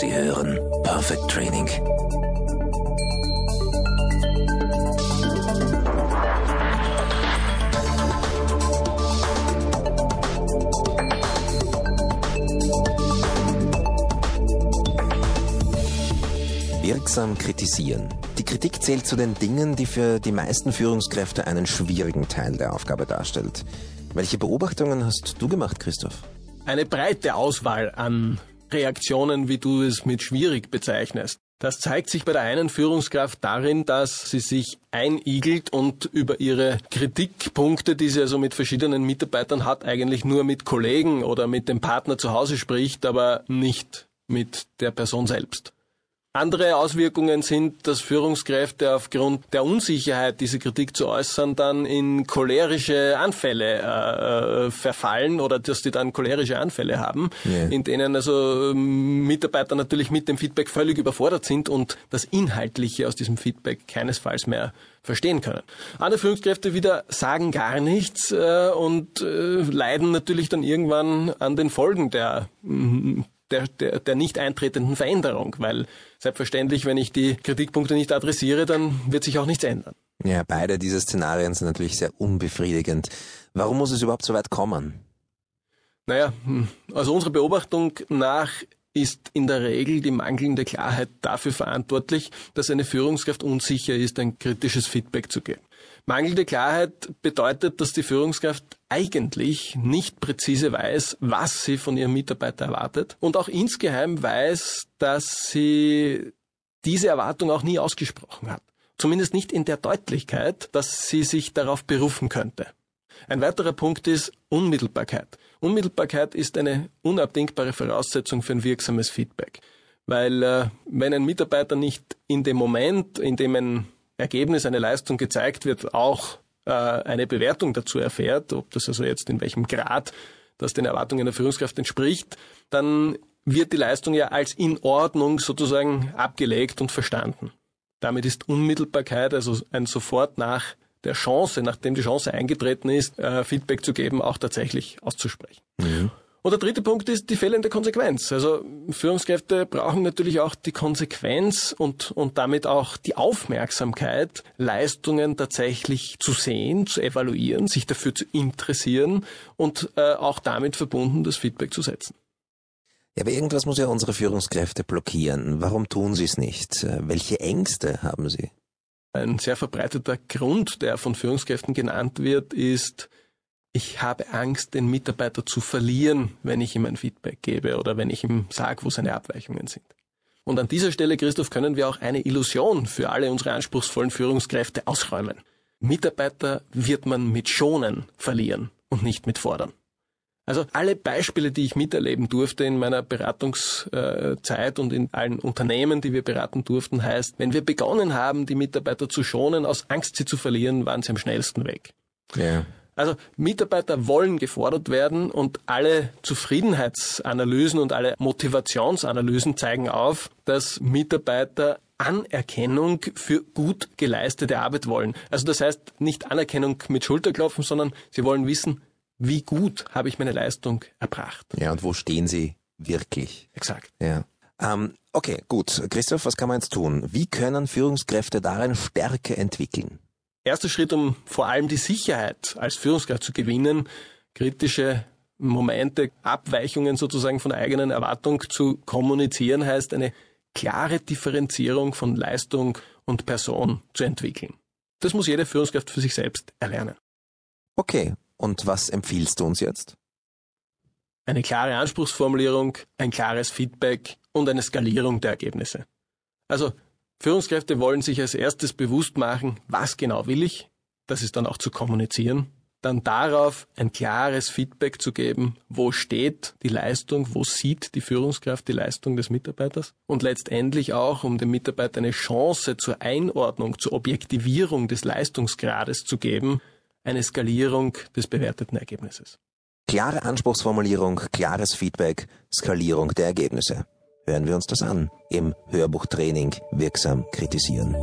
Sie hören Perfect Training. Wirksam kritisieren. Die Kritik zählt zu den Dingen, die für die meisten Führungskräfte einen schwierigen Teil der Aufgabe darstellt. Welche Beobachtungen hast du gemacht, Christoph? Eine breite Auswahl an Reaktionen, wie du es mit schwierig bezeichnest. Das zeigt sich bei der einen Führungskraft darin, dass sie sich einigelt und über ihre Kritikpunkte, die sie also mit verschiedenen Mitarbeitern hat, eigentlich nur mit Kollegen oder mit dem Partner zu Hause spricht, aber nicht mit der Person selbst. Andere Auswirkungen sind, dass Führungskräfte aufgrund der Unsicherheit, diese Kritik zu äußern, dann in cholerische Anfälle äh, verfallen oder dass die dann cholerische Anfälle haben, yeah. in denen also ähm, Mitarbeiter natürlich mit dem Feedback völlig überfordert sind und das Inhaltliche aus diesem Feedback keinesfalls mehr verstehen können. Andere Führungskräfte wieder sagen gar nichts äh, und äh, leiden natürlich dann irgendwann an den Folgen der der, der, der nicht eintretenden Veränderung, weil selbstverständlich, wenn ich die Kritikpunkte nicht adressiere, dann wird sich auch nichts ändern. Ja, beide diese Szenarien sind natürlich sehr unbefriedigend. Warum muss es überhaupt so weit kommen? Naja, hm, also unserer Beobachtung nach ist in der Regel die mangelnde Klarheit dafür verantwortlich, dass eine Führungskraft unsicher ist, ein kritisches Feedback zu geben. Mangelnde Klarheit bedeutet, dass die Führungskraft eigentlich nicht präzise weiß, was sie von ihrem Mitarbeiter erwartet und auch insgeheim weiß, dass sie diese Erwartung auch nie ausgesprochen hat. Zumindest nicht in der Deutlichkeit, dass sie sich darauf berufen könnte. Ein weiterer Punkt ist Unmittelbarkeit. Unmittelbarkeit ist eine unabdingbare Voraussetzung für ein wirksames Feedback. Weil äh, wenn ein Mitarbeiter nicht in dem Moment, in dem ein Ergebnis, eine Leistung gezeigt wird, auch äh, eine Bewertung dazu erfährt, ob das also jetzt in welchem Grad das den Erwartungen der Führungskraft entspricht, dann wird die Leistung ja als in Ordnung sozusagen abgelegt und verstanden. Damit ist Unmittelbarkeit, also ein sofort nach der Chance, nachdem die Chance eingetreten ist, äh, Feedback zu geben, auch tatsächlich auszusprechen. Mhm. Und der dritte Punkt ist die fehlende Konsequenz. Also Führungskräfte brauchen natürlich auch die Konsequenz und, und damit auch die Aufmerksamkeit, Leistungen tatsächlich zu sehen, zu evaluieren, sich dafür zu interessieren und äh, auch damit verbunden das Feedback zu setzen. Ja, aber irgendwas muss ja unsere Führungskräfte blockieren. Warum tun sie es nicht? Äh, welche Ängste haben sie? Ein sehr verbreiteter Grund, der von Führungskräften genannt wird, ist, ich habe Angst, den Mitarbeiter zu verlieren, wenn ich ihm ein Feedback gebe oder wenn ich ihm sage, wo seine Abweichungen sind. Und an dieser Stelle, Christoph, können wir auch eine Illusion für alle unsere anspruchsvollen Führungskräfte ausräumen. Mitarbeiter wird man mit Schonen verlieren und nicht mit Fordern. Also alle Beispiele, die ich miterleben durfte in meiner Beratungszeit und in allen Unternehmen, die wir beraten durften, heißt, wenn wir begonnen haben, die Mitarbeiter zu schonen, aus Angst, sie zu verlieren, waren sie am schnellsten weg. Ja. Also Mitarbeiter wollen gefordert werden und alle Zufriedenheitsanalysen und alle Motivationsanalysen zeigen auf, dass Mitarbeiter Anerkennung für gut geleistete Arbeit wollen. Also das heißt nicht Anerkennung mit Schulterklopfen, sondern sie wollen wissen, wie gut habe ich meine Leistung erbracht. Ja, und wo stehen sie wirklich? Exakt. Ja. Ähm, okay, gut. Christoph, was kann man jetzt tun? Wie können Führungskräfte darin Stärke entwickeln? Erster Schritt, um vor allem die Sicherheit als Führungskraft zu gewinnen, kritische Momente, Abweichungen sozusagen von der eigenen Erwartung zu kommunizieren, heißt eine klare Differenzierung von Leistung und Person zu entwickeln. Das muss jede Führungskraft für sich selbst erlernen. Okay, und was empfiehlst du uns jetzt? Eine klare Anspruchsformulierung, ein klares Feedback und eine Skalierung der Ergebnisse. Also Führungskräfte wollen sich als erstes bewusst machen, was genau will ich, das ist dann auch zu kommunizieren, dann darauf ein klares Feedback zu geben, wo steht die Leistung, wo sieht die Führungskraft die Leistung des Mitarbeiters und letztendlich auch, um dem Mitarbeiter eine Chance zur Einordnung, zur Objektivierung des Leistungsgrades zu geben, eine Skalierung des bewerteten Ergebnisses. Klare Anspruchsformulierung, klares Feedback, Skalierung der Ergebnisse. Hören wir uns das an im Hörbuchtraining Wirksam kritisieren.